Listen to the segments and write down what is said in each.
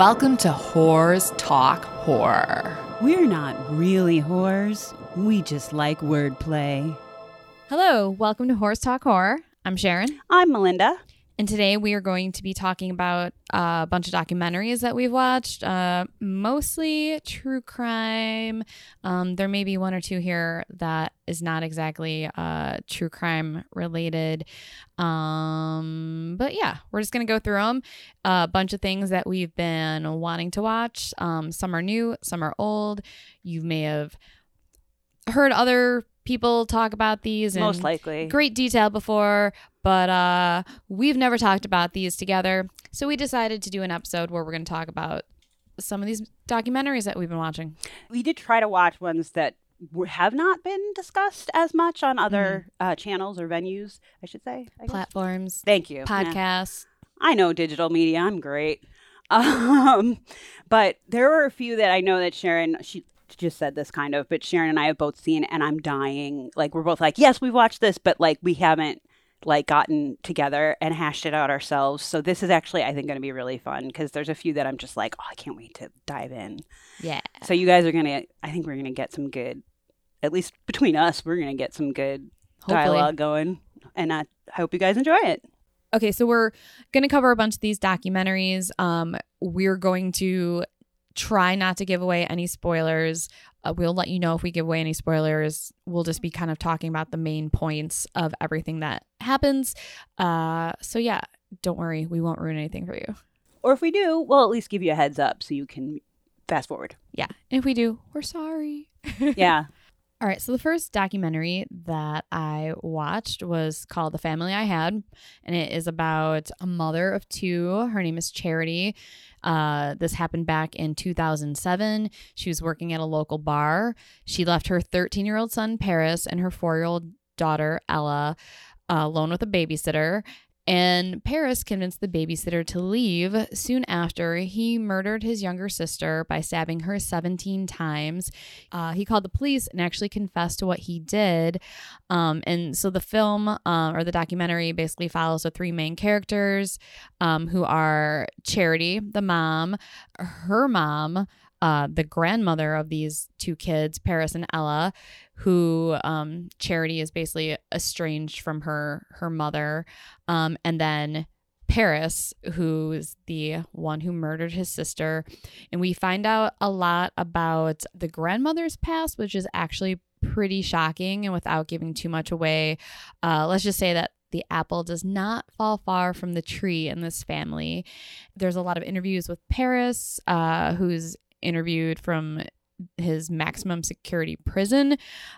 Welcome to Whores Talk Horror. We're not really whores. We just like wordplay. Hello, welcome to Whores Talk Horror. I'm Sharon, I'm Melinda. and today we are going to be talking about a bunch of documentaries that we've watched, uh, mostly true crime. Um, there may be one or two here that is not exactly uh, true crime related. Um, but yeah, we're just going to go through them. A bunch of things that we've been wanting to watch. Um, some are new, some are old. You may have heard other people talk about these and Most likely. great detail before, but uh, we've never talked about these together. So we decided to do an episode where we're going to talk about some of these documentaries that we've been watching. We did try to watch ones that have not been discussed as much on other uh, channels or venues, I should say. I guess. Platforms, Thank you. Yeah. podcasts. I know digital media. I'm great. Um, but there were a few that I know that Sharon, she just said this kind of, but Sharon and I have both seen, and I'm dying. Like, we're both like, yes, we've watched this, but like, we haven't like gotten together and hashed it out ourselves. So this is actually, I think, going to be really fun because there's a few that I'm just like, oh, I can't wait to dive in. Yeah. So you guys are gonna, I think we're gonna get some good, at least between us, we're gonna get some good Hopefully. dialogue going, and I hope you guys enjoy it. Okay, so we're going to cover a bunch of these documentaries. Um, we're going to try not to give away any spoilers. Uh, we'll let you know if we give away any spoilers. We'll just be kind of talking about the main points of everything that happens. Uh, so yeah, don't worry, we won't ruin anything for you. Or if we do, we'll at least give you a heads up so you can fast forward. Yeah, and if we do, we're sorry. Yeah. All right, so the first documentary that I watched was called The Family I Had, and it is about a mother of two. Her name is Charity. Uh, this happened back in 2007. She was working at a local bar. She left her 13 year old son, Paris, and her four year old daughter, Ella, uh, alone with a babysitter. And Paris convinced the babysitter to leave soon after he murdered his younger sister by stabbing her 17 times. Uh, he called the police and actually confessed to what he did. Um, and so the film uh, or the documentary basically follows the three main characters um, who are Charity, the mom, her mom, uh, the grandmother of these two kids, Paris and Ella, who um, Charity is basically estranged from her her mother, um, and then Paris, who's the one who murdered his sister, and we find out a lot about the grandmother's past, which is actually pretty shocking. And without giving too much away, uh, let's just say that the apple does not fall far from the tree in this family. There's a lot of interviews with Paris, uh, who's interviewed from his maximum security prison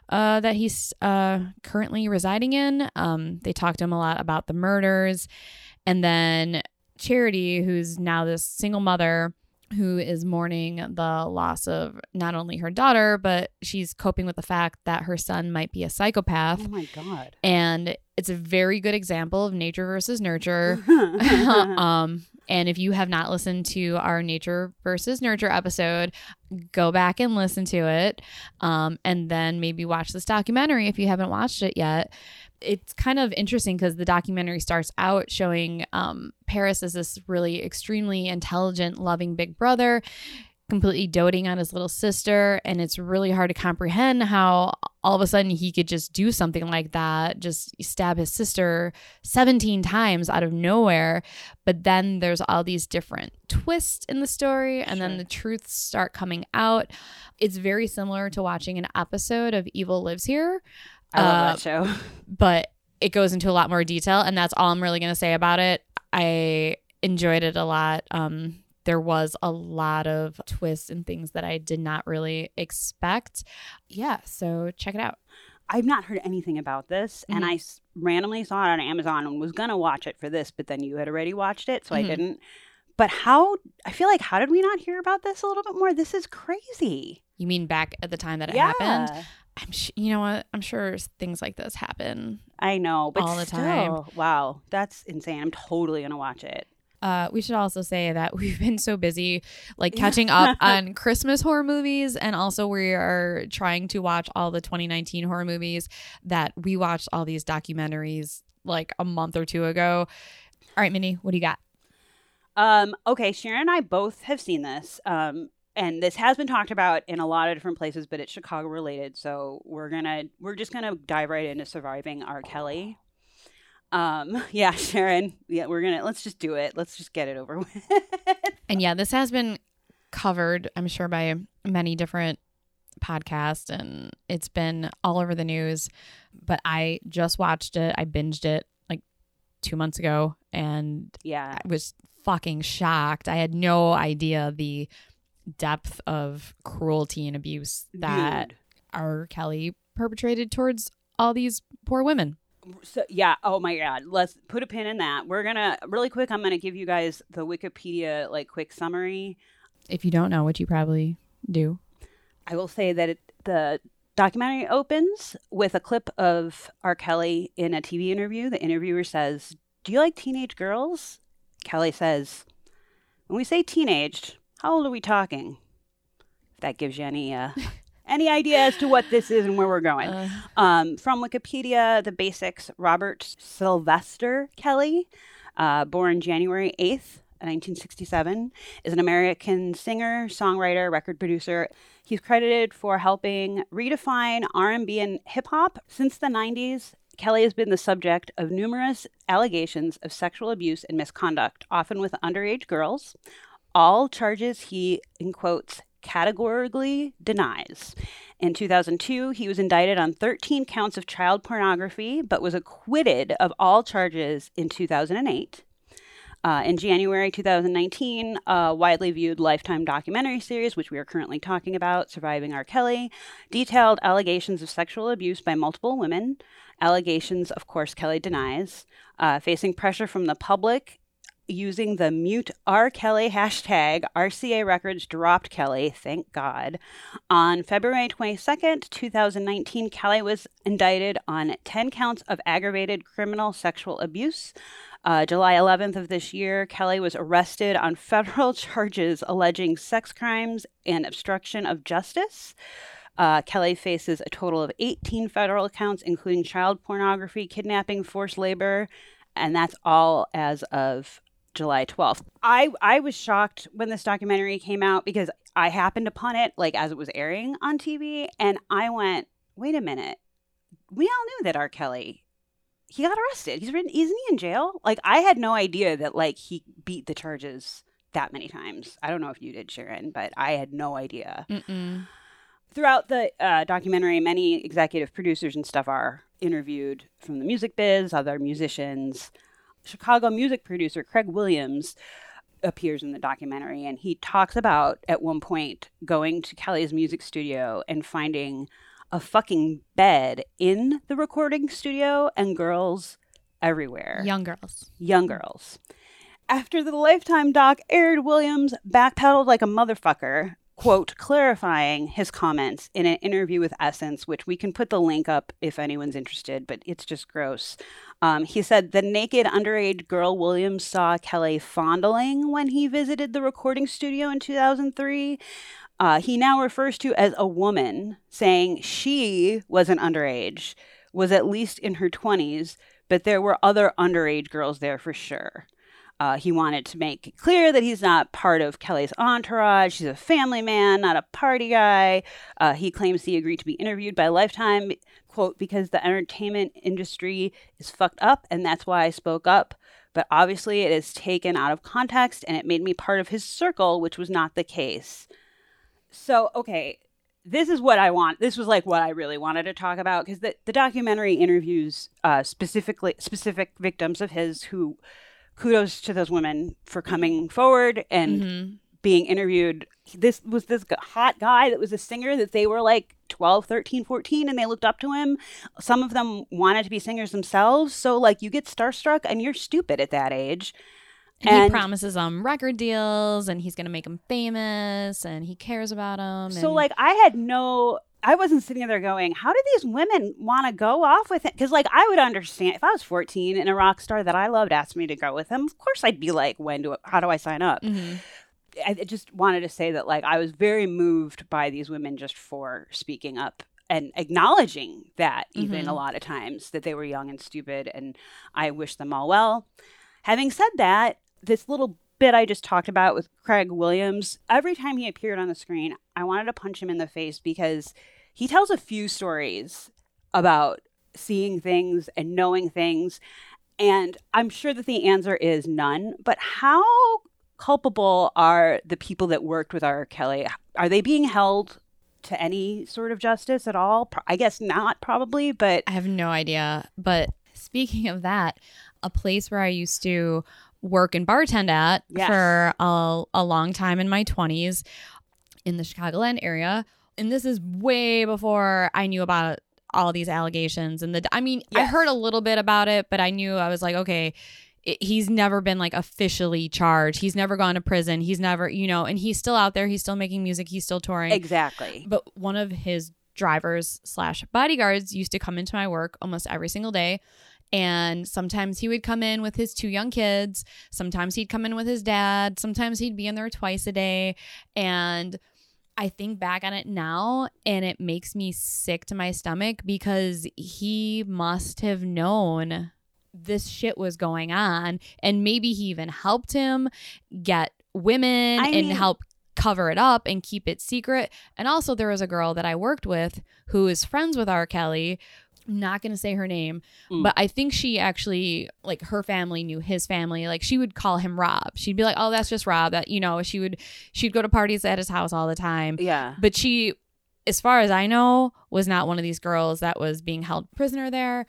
uh, that he's uh, currently residing in. Um, they talked to him a lot about the murders. And then Charity, who's now this single mother who is mourning the loss of not only her daughter, but she's coping with the fact that her son might be a psychopath. Oh my god. And it's a very good example of nature versus nurture. um, and if you have not listened to our nature versus nurture episode, go back and listen to it. Um, and then maybe watch this documentary if you haven't watched it yet. It's kind of interesting because the documentary starts out showing um, Paris as this really extremely intelligent, loving big brother, completely doting on his little sister. And it's really hard to comprehend how all of a sudden he could just do something like that, just stab his sister 17 times out of nowhere. But then there's all these different twists in the story, and then the truths start coming out. It's very similar to watching an episode of Evil Lives Here, I love Uh, that show. but it goes into a lot more detail, and that's all I'm really going to say about it. I enjoyed it a lot. Um, there was a lot of twists and things that I did not really expect. Yeah, so check it out. I've not heard anything about this, and Mhm. I s- randomly saw it on Amazon and was gonna watch it for this, but then you had already watched it, so Mhm. I didn't. But how? I feel like how did we not hear about this a little bit more? This is crazy. You mean back at the time that it yeah, happened? I'm sh- you know what? I'm sure things like this happen. I know, but All the still, time. wow, that's insane. I'm totally gonna watch it. Uh, we should also say that we've been so busy, like catching up on Christmas horror movies, and also we are trying to watch all the 2019 horror movies that we watched all these documentaries like a month or two ago. All right, Minnie, what do you got? Um, okay, Sharon and I both have seen this. Um, and this has been talked about in a lot of different places, but it's Chicago related. So we're gonna we're just gonna dive right into surviving R. Kelly. Um, yeah, Sharon. Yeah, we're gonna let's just do it. Let's just get it over with. And yeah, this has been covered, I'm sure, by many different podcasts and it's been all over the news. But I just watched it. I binged it like two months ago and yeah, I was fucking shocked. I had no idea the depth of cruelty and abuse that Dude. R. Kelly perpetrated towards all these poor women. So yeah, oh my god. Let's put a pin in that. We're gonna really quick. I'm gonna give you guys the Wikipedia like quick summary. If you don't know, which you probably do. I will say that it, the documentary opens with a clip of R. Kelly in a TV interview. The interviewer says, "Do you like teenage girls?" Kelly says, "When we say teenaged, how old are we talking?" If that gives you any uh, any idea as to what this is and where we're going. Uh, Um, from Wikipedia, the basics Robert Sylvester Kelly, uh, born January 8th, 1967, is an American singer, songwriter, record producer. He's credited for helping redefine R&B and hip hop since the 90s. Kelly has been the subject of numerous allegations of sexual abuse and misconduct, often with underage girls. All charges he, in quotes, categorically denies. In 2002, he was indicted on 13 counts of child pornography, but was acquitted of all charges in 2008. Uh, in January 2019, a widely viewed Lifetime documentary series, which we are currently talking about, Surviving R. Kelly, detailed allegations of sexual abuse by multiple women. Allegations, of course, Kelly denies. Uh, facing pressure from the public using the mute R. Kelly hashtag, RCA Records dropped Kelly, thank God. On February 22nd, 2019, Kelly was indicted on 10 counts of aggravated criminal sexual abuse. Uh, July 11th of this year, Kelly was arrested on federal charges alleging sex crimes and obstruction of justice. Uh, Kelly faces a total of 18 federal counts, including child pornography, kidnapping, forced labor, and that's all as of July 12th. I I was shocked when this documentary came out because I happened upon it like as it was airing on TV and I went, "Wait a minute. We all knew that R. Kelly he got arrested. He's written isn't he in jail? Like I had no idea that like he beat the charges that many times. I don't know if you did, Sharon, but I had no idea. mm-mm. Throughout the uh, documentary, many executive producers and stuff are interviewed from the music biz, other musicians. Chicago music producer Craig Williams appears in the documentary, and he talks about at one point going to Kelly's music studio and finding a fucking bed in the recording studio and girls everywhere Young girls. young girls. After the Lifetime doc aired, Williams backpedaled like a motherfucker, quote, clarifying his comments in an interview with Essence, which we can put the link up if anyone's interested, but it's just gross. Um, he said the naked underage girl Williams saw Kelly fondling when he visited the recording studio in 2003. Uh, he now refers to as a woman, saying she was an underage, was at least in her 20s, but there were other underage girls there for sure. Uh, he wanted to make it clear that he's not part of Kelly's entourage. He's a family man, not a party guy. Uh, he claims he agreed to be interviewed by Lifetime, quote, because the entertainment industry is fucked up, and that's why I spoke up. But obviously, it is taken out of context, and it made me part of his circle, which was not the case. So, okay, this is what I want. This was like what I really wanted to talk about because the, the documentary interviews uh, specifically specific victims of his who kudos to those women for coming forward and Mhm. being interviewed. This was this hot guy that was a singer that they were like 12, 13, 14 and they looked up to him. Some of them wanted to be singers themselves. So like you get starstruck and you're stupid at that age. And he promises them record deals and he's going to make them famous and he cares about them. So and- like I had no I wasn't sitting there going, how do these women want to go off with it? Because like I would understand if I was 14 and a rock star that I loved asked me to go with him. Of course, I'd be like, when do how do I sign up? Mhm. I I just wanted to say that like I was very moved by these women just for speaking up and acknowledging that even Mhm. a lot of times that they were young and stupid and I wish them all well. Having said that, this little bit I just talked about with Craig Williams, every time he appeared on the screen, I wanted to punch him in the face because he tells a few stories about seeing things and knowing things. And I'm sure that the answer is none. But how culpable are the people that worked with R. Kelly? Are they being held to any sort of justice at all? I guess not, probably, but I have no idea. But speaking of that, a place where I used to work and bartend at Yes. for a, a long time in my 20s in the Chicagoland area. And this is way before I knew about all these allegations. And the, I mean, I heard a little bit about it, but I knew I was like, okay, it, he's never been like officially charged. He's never gone to prison. He's never, you know, and he's still out there. He's still making music. He's still touring. exactly. But one of his drivers slash bodyguards used to come into my work almost every single day. And sometimes he would come in with his two young kids. Sometimes he'd come in with his dad. Sometimes he'd be in there twice a day. And I think back on it now and it makes me sick to my stomach because he must have known this shit was going on. And maybe he even helped him get women I and mean- help cover it up and keep it secret. And also, there was a girl that I worked with who is friends with R. Kelly. I'm not going to say her name, Mm. but I think she actually, like, her family knew his family. Like, she would call him Rob. She'd be like, oh, that's just Rob. That, you know, she would, she'd go to parties at his house all the time. Yeah. But she, as far as I know, was not one of these girls that was being held prisoner there.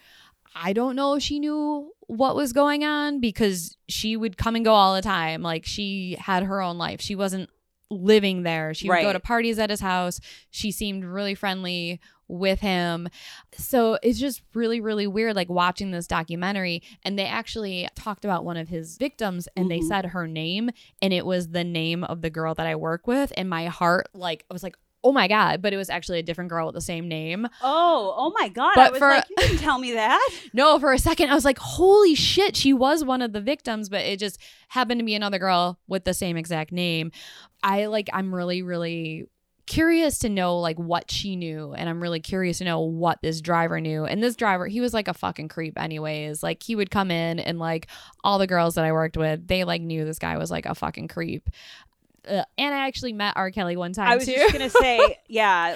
I don't know if she knew what was going on because she would come and go all the time. Like she had her own life. She wasn't living there. She would go to parties at his house. She seemed really friendly with him. So it's just really, really weird, like watching this documentary. And they actually talked about one of his victims and they Mhm. said her name, and it was the name of the girl that I work with. And my heart, like, I was like, oh my God. But it was actually a different girl with the same name. Oh, oh my God. But I was for- like, you didn't tell me that. No, for a second, I was like, holy shit, she was one of the victims, but it just happened to be another girl with the same exact name. I like, I'm really, really curious to know like what she knew and i'm really curious to know what this driver knew and this driver he was like a fucking creep anyways like he would come in and like all the girls that i worked with they like knew this guy was like a fucking creep uh, and i actually met r kelly one time I was too just going to say, yeah.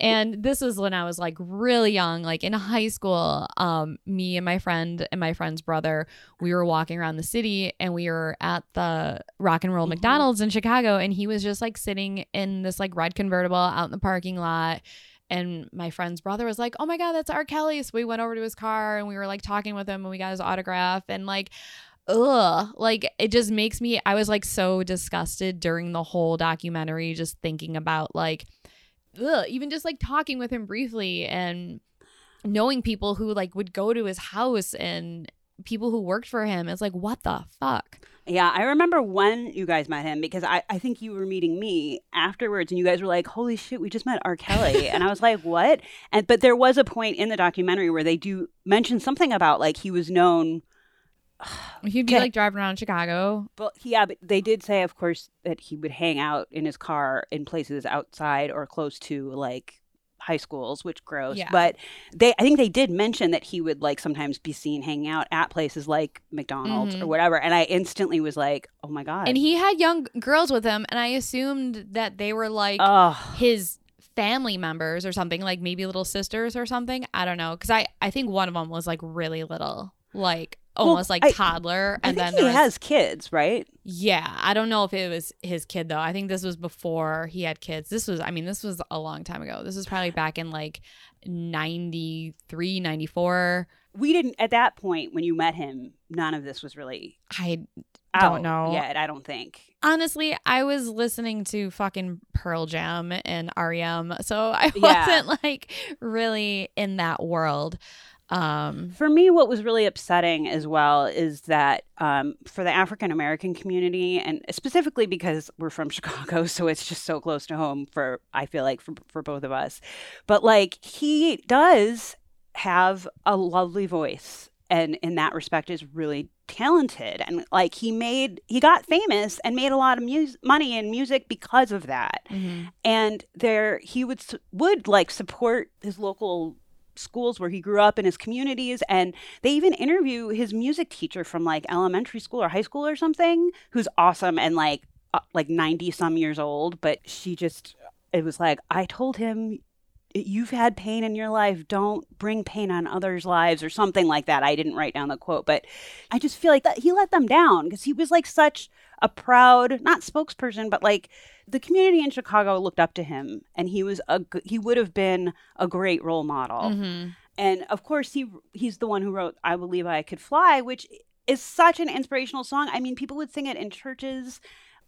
and this was when I was like really young, like in high school. Um, me and my friend and my friend's brother, we were walking around the city and we were at the rock and roll Mhm. McDonald's in Chicago, and he was just like sitting in this like red convertible out in the parking lot. And my friend's brother was like, "Oh my god, that's R. Kelly!" So we went over to his car and we were like talking with him, and we got his autograph. And like, ugh, like it just makes me. I was like so disgusted during the whole documentary, just thinking about like ugh, even just like talking with him briefly and knowing people who like would go to his house and people who worked for him. It's like, what the fuck? Yeah, I remember when you guys met him because I, I think you were meeting me afterwards and you guys were like, Holy shit, we just met R. Kelly. and I was like, What? And but there was a point in the documentary where they do mention something about like he was known He'd be Okay. like driving around Chicago. but yeah, but they did say of course that he would hang out in his car in places outside or close to like high schools, which gross. Yeah. But they I think they did mention that he would like sometimes be seen hanging out at places like McDonald's Mhm. or whatever. And I instantly was like, Oh my God. And he had young girls with him, and I assumed that they were like Oh his family members or something, like maybe little sisters or something. I don't know. Cause I, I think one of them was like really little, like Well, almost like I- toddler. I And then he was- has kids, right? Yeah, I don't know if it was his kid though. I think this was before he had kids. This was I mean, this was a long time ago. This was probably back in like 93, 94. We didn't at that point when you met him. None of this was really I Don't know. yet. I don't think. honestly, I was listening to fucking Pearl Jam and REM, so I Yeah. wasn't like really in that world. Um For me, what was really upsetting as well is that um, for the African American community, and specifically because we're from Chicago, so it's just so close to home for I feel like for for both of us. But like he does have a lovely voice, and in that respect, is really talented. And like he made, he got famous and made a lot of mus- money in music because of that. and there he would would like support his local schools where he grew up in his communities and they even interview his music teacher from like elementary school or high school or something who's awesome and like uh, like 90 some years old but she just it was like i told him you've had pain in your life don't bring pain on others lives or something like that. I didn't write down the quote but i just feel like that he let them down because he was like such a proud not spokesperson but like the community in chicago looked up to him and he was a he would have been a great role model. Mhm. and of course he he's the one who wrote i believe i could fly which is such an inspirational song. I mean people would sing it in churches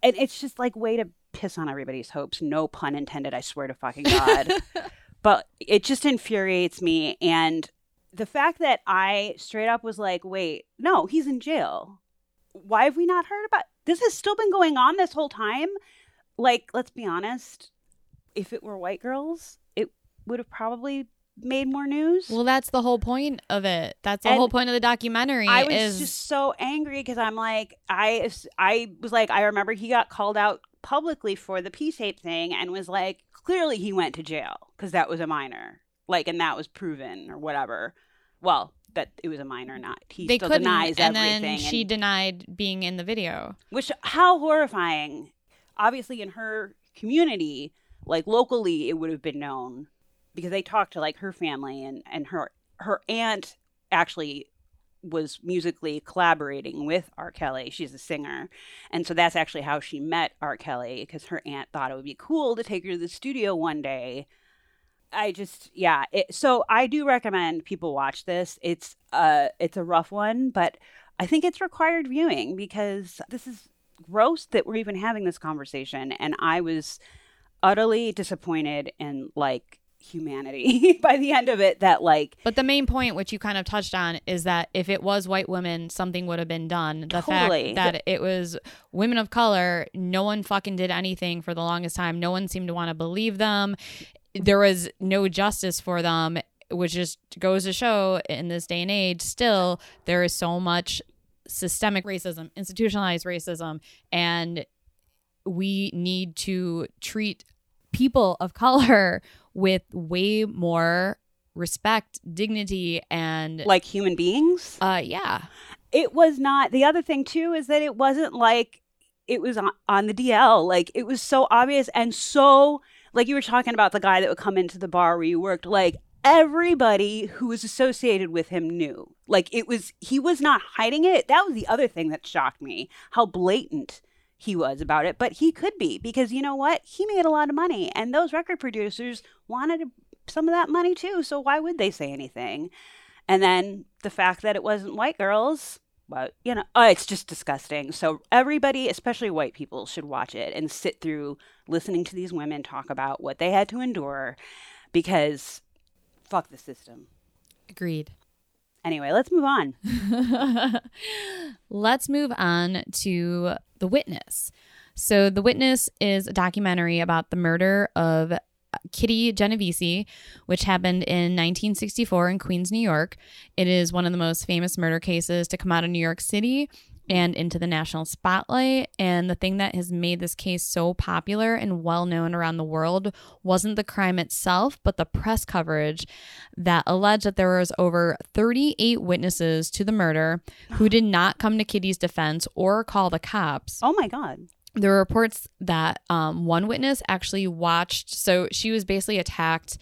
and it's just like way to piss on everybody's hopes. No pun intended i swear to fucking god. But it just infuriates me and the fact that i straight up was like wait no he's in jail. Why have we not heard about this has still been going on this whole time like let's be honest if it were white girls it would have probably made more news Well, that's the whole point of it. That's the And whole point of the documentary. I was is just so angry because I'm like, I, I was like, I remember he got called out publicly for the P tape thing and was like, clearly he went to jail because that was a minor, like, and that was proven or whatever. Well, that it was a minor, not he they still couldn't, denies and everything. then she and- denied being in the video. which how horrifying. Obviously, in her community, like locally, it would have been known because they talked to like her family and and her her aunt actually was musically collaborating with R. Kelly. She's a singer, and so that's actually how she met R. Kelly because her aunt thought it would be cool to take her to the studio one day. I just yeah. It, so I do recommend people watch this. It's uh it's a rough one, but I think it's required viewing because this is gross that we're even having this conversation, and I was utterly disappointed in like humanity by the end of it. That like But the main point, which you kind of touched on, is that if it was white women, something would have been done. The Totally. fact that it was women of color, no one fucking did anything for the longest time. No one seemed to want to believe them. There was no justice for them, which just goes to show in this day and age, still, there is so much systemic racism, institutionalized racism, and we need to treat people of color with way more respect, dignity, and like human beings. uh, yeah, it was not the other thing too is that it wasn't like it was on, on the DL like it was so obvious and so like you were talking about the guy that would come into the bar where you worked. Like everybody who was associated with him knew. Like it was he was not hiding it. That was the other thing that shocked me how blatant he was about it. But he could be because you know what? He made a lot of money and those record producers wanted some of that money too so why would they say anything? And then the fact that it wasn't white girls, but you know, oh, it's just disgusting. So everybody, especially white people, should watch it and sit through listening to these women talk about what they had to endure because fuck the system. agreed. Anyway, let's move on. Let's move on to The Witness. So, The Witness is a documentary about the murder of Kitty Genovese, which happened in 1964 in Queens, New York. It is one of the most famous murder cases to come out of New York City and into the national spotlight. And the thing that has made this case so popular and well known around the world wasn't the crime itself, but the press coverage that alleged that there was over 38 witnesses to the murder who did not come to Kitty's defense or call the cops Oh my god. There were reports that um, one witness actually watched so she was basically attacked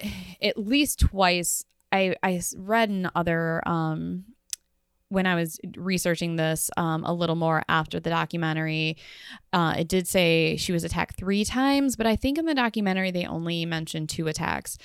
at least twice. I, I read in other um when i was researching this um, a little more after the documentary uh, it did say she was attacked three times but i think in the documentary they only mentioned two attacks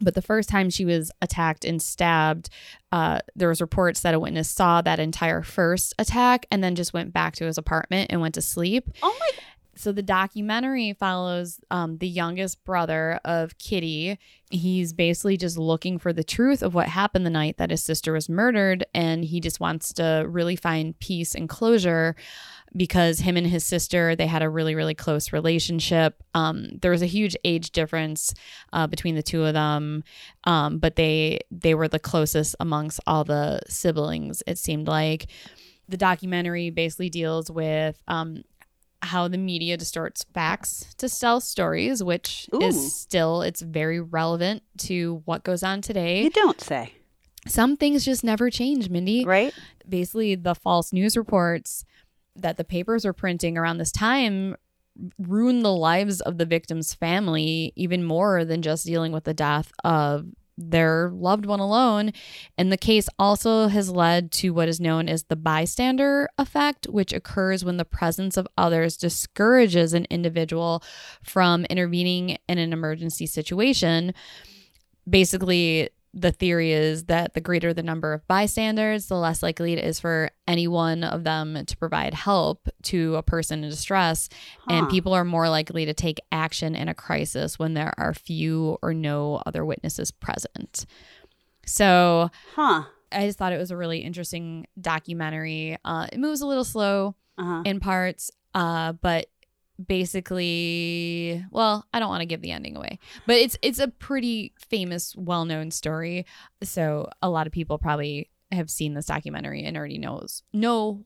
but the first time she was attacked and stabbed uh, there was reports that a witness saw that entire first attack and then just went back to his apartment and went to sleep. Oh my so the documentary follows um, the youngest brother of Kitty. He's basically just looking for the truth of what happened the night that his sister was murdered, and he just wants to really find peace and closure because him and his sister they had a really really close relationship. Um, there was a huge age difference uh, between the two of them, um, but they they were the closest amongst all the siblings. It seemed like the documentary basically deals with um, how the media distorts facts to sell stories, which Ooh. is still it's very relevant to what goes on today. You don't say, Some things just never change, Mindy. right? Basically, the false news reports that the papers were printing around this time ruined the lives of the victim's family even more than just dealing with the death of their loved one alone. And the case also has led to what is known as the bystander effect, which occurs when the presence of others discourages an individual from intervening in an emergency situation. Basically, the theory is that the greater the number of bystanders, the less likely it is for any one of them to provide help to a person in distress. And people are more likely to take action in a crisis when there are few or no other witnesses present. So Huh. I just thought it was a really interesting documentary. Uh, it moves a little slow Uh-huh. in parts, uh, but basically, well, I don't want to give the ending away, but it's it's a pretty famous, well known story. So a lot of people probably have seen this documentary and already knows know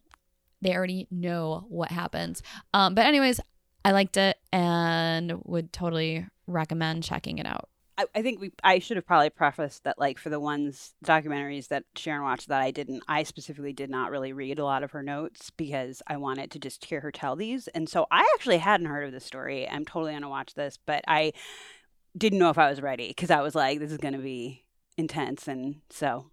they already know what happens. Um, but anyways, I liked it and would totally recommend checking it out. I, I think we I should have probably prefaced that like for the ones documentaries that Sharon watched that I didn't I specifically did not really read a lot of her notes because I wanted to just hear her tell these. And so I actually hadn't heard of this story. I'm totally gonna watch this but I didn't know if I was ready because I was like this is gonna be intense. And so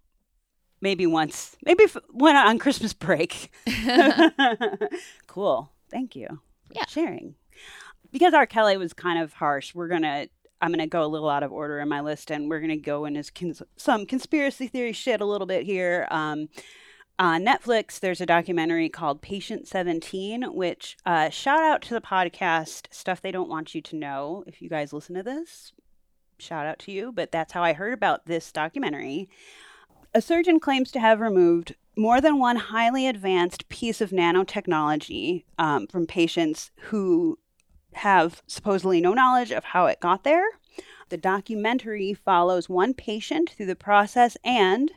maybe once maybe if, when on Christmas break. Cool. Thank you for Yeah. sharing. Because R. Kelly was kind of harsh we're gonna I'm going to go a little out of order in my list, and we're going to go into cons- some conspiracy theory shit a little bit here. Um, on Netflix, there's a documentary called Patient 17, which uh, shout out to the podcast Stuff They Don't Want You to Know. If you guys listen to this, shout out to you. But that's how I heard about this documentary. A surgeon claims to have removed more than one highly advanced piece of nanotechnology um, from patients who have supposedly no knowledge of how it got there. The documentary follows one patient through the process and,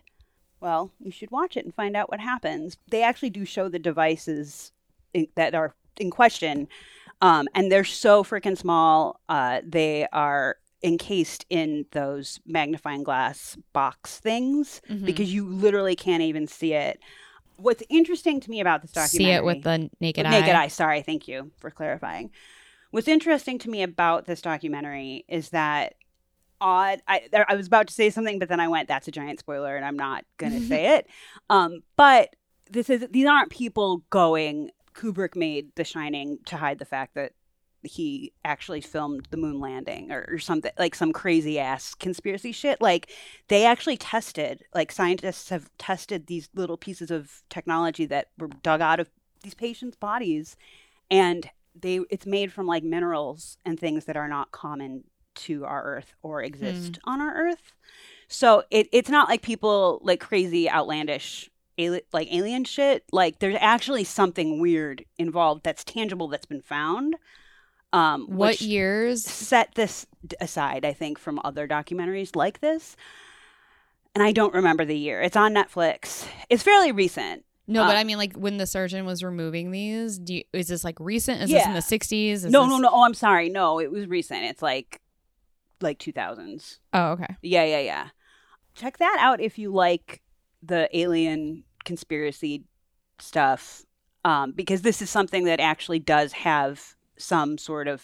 well, you should watch it and find out what happens. They actually do show the devices in, that are in question, um, and they're so freaking small. Uh, they are encased in those magnifying glass box things Mhm. because you literally can't even see it. What's interesting to me about this documentary See it with the naked, naked eye. Naked eye. Sorry, thank you for clarifying. What's interesting to me about this documentary is that odd. I I was about to say something, but then I went, "That's a giant spoiler," and I'm not gonna say it. Um, but this is these aren't people going. Kubrick made The Shining to hide the fact that he actually filmed the moon landing or, or something like some crazy ass conspiracy shit. Like they actually tested, like scientists have tested these little pieces of technology that were dug out of these patients' bodies, and they it's made from like minerals and things that are not common to our Earth or exist on our Earth. So it, it's not like people like crazy outlandish ali- like alien shit. Like there's actually something weird involved that's tangible that's been found. Um, What years? set this aside, I think, from other documentaries like this. And I don't remember the year. It's on Netflix. It's fairly recent. No, but Uh, I mean, like when the surgeon was removing these, do you, is this like recent? Is this in the sixties? no, no, no. Oh, I'm sorry. No, it was recent. It's like like 2000s. Oh, okay. Yeah, yeah, yeah. Check that out if you like the alien conspiracy stuff, um, because this is something that actually does have some sort of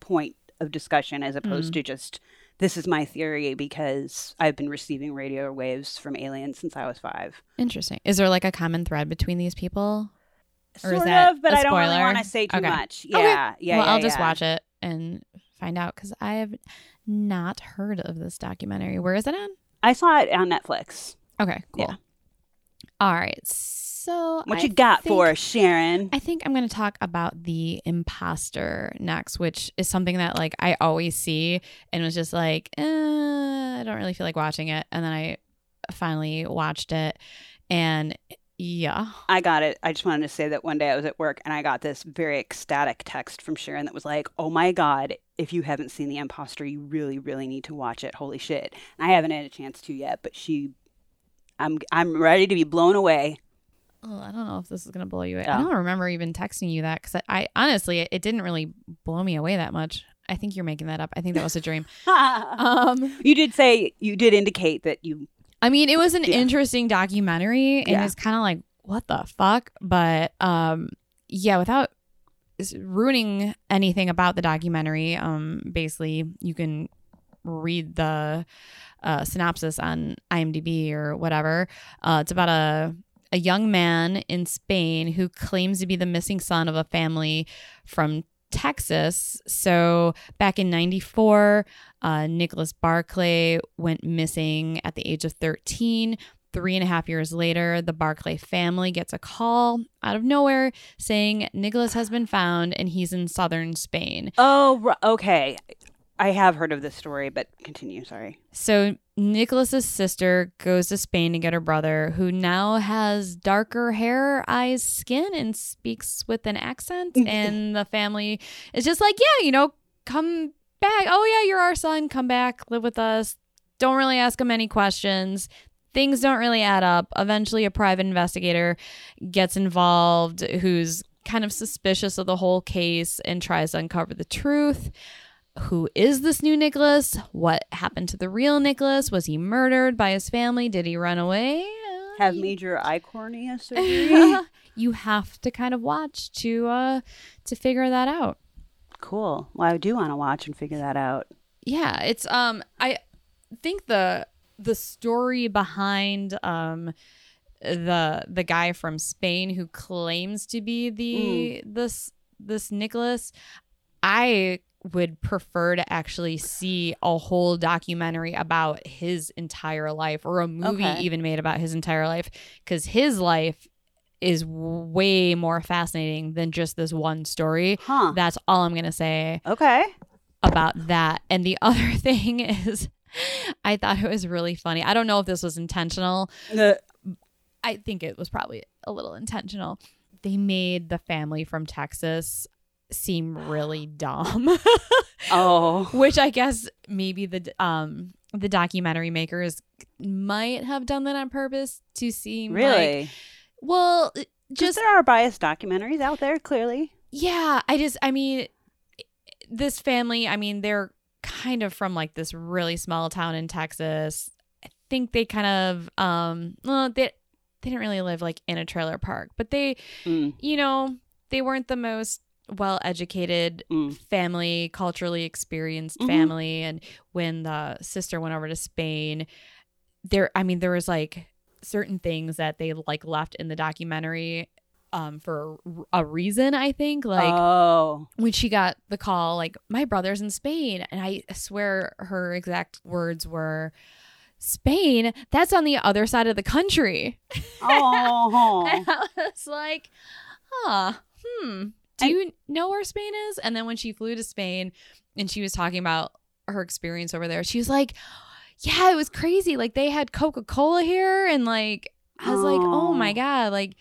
point of discussion as opposed Mm. to just this is my theory because I've been receiving radio waves from aliens since I was five. Interesting. Is there like a common thread between these people? Or is sort that of, but I don't really want to say too Okay. much. Okay. Yeah, yeah. well, yeah, I'll just yeah. watch it and find out because I have not heard of this documentary. Where is it on? I saw it on Netflix. Okay, cool. Yeah. All right. So So, what I you got think- for us, Sharon? I think I'm going to talk about the imposter next, which is something that like I always see and was just like, eh, I don't really feel like watching it. And then I finally watched it, and yeah, I got it. I just wanted to say that one day I was at work and I got this very ecstatic text from Sharon that was like, "Oh my god, if you haven't seen The Imposter, you really, really need to watch it. Holy shit!" And I haven't had a chance to yet, but she, I'm, I'm ready to be blown away. Oh, I don't know if this is gonna blow you away. Oh. I don't remember even texting you that because I, I honestly, it, it didn't really blow me away that much. I think you're making that up. I think that was a dream. Um, you did say you did indicate that you. I mean, it was an Yeah. interesting documentary, and Yeah. it's kind of like, what the fuck? But um, yeah, without ruining anything about the documentary, um, basically, you can read the uh, synopsis on IMDb or whatever. Uh, it's about a a young man in Spain who claims to be the missing son of a family from Texas. So back in '94, uh, Nicholas Barclay went missing at the age of 13. Three and a half years later, the Barclay family gets a call out of nowhere saying Nicholas has been found and he's in southern Spain. Oh, okay. I have heard of this story, but continue. Sorry. So Nicholas's sister goes to Spain to get her brother, who now has darker hair, eyes, skin, and speaks with an accent. and the family is just like, yeah, you know, come back. Oh yeah, you're our son. Come back, live with us. Don't really ask him any questions. Things don't really add up. Eventually, a private investigator gets involved who's kind of suspicious of the whole case and tries to uncover the truth who is this new Nicholas? What happened to the real Nicholas? Was he murdered by his family? Did he run away? Have major eye cornea surgery. you have to kind of watch to uh to figure that out. cool. Well, I do want to watch and figure that out. Yeah, it's um I think the the story behind um the the guy from Spain who claims to be the this this Nicholas I would prefer to actually see a whole documentary about his entire life or a movie Okay. even made about his entire life cuz his life is way more fascinating than just this one story. Huh. That's all I'm going to say Okay. about that. And the other thing is, I thought it was really funny. I don't know if this was intentional. Uh. I think it was probably a little intentional. They made the family from Texas seem really dumb, oh. which I guess maybe the um the documentary makers might have done that on purpose to seem like Really? well Just just there are biased documentaries out there, clearly. Yeah, I just, I mean, this family, I mean, they're kind of from like this really small town in Texas. I think they kind of, um, well, they, they didn't really live like in a trailer park, but they, Mm. you know, they weren't the most well educated Mm. family, culturally experienced Mhm. family. And when the sister went over to Spain, there, I mean, there was like certain things that they like left in the documentary um for a reason i think like oh. when she got the call like my brother's in spain and i swear her exact words were spain that's on the other side of the country Oh. and i was like huh hmm do And- you know where spain is and then when she flew to spain and she was talking about her experience over there she was like yeah it was crazy like they had coca-cola here and like i was like oh my Oh. god like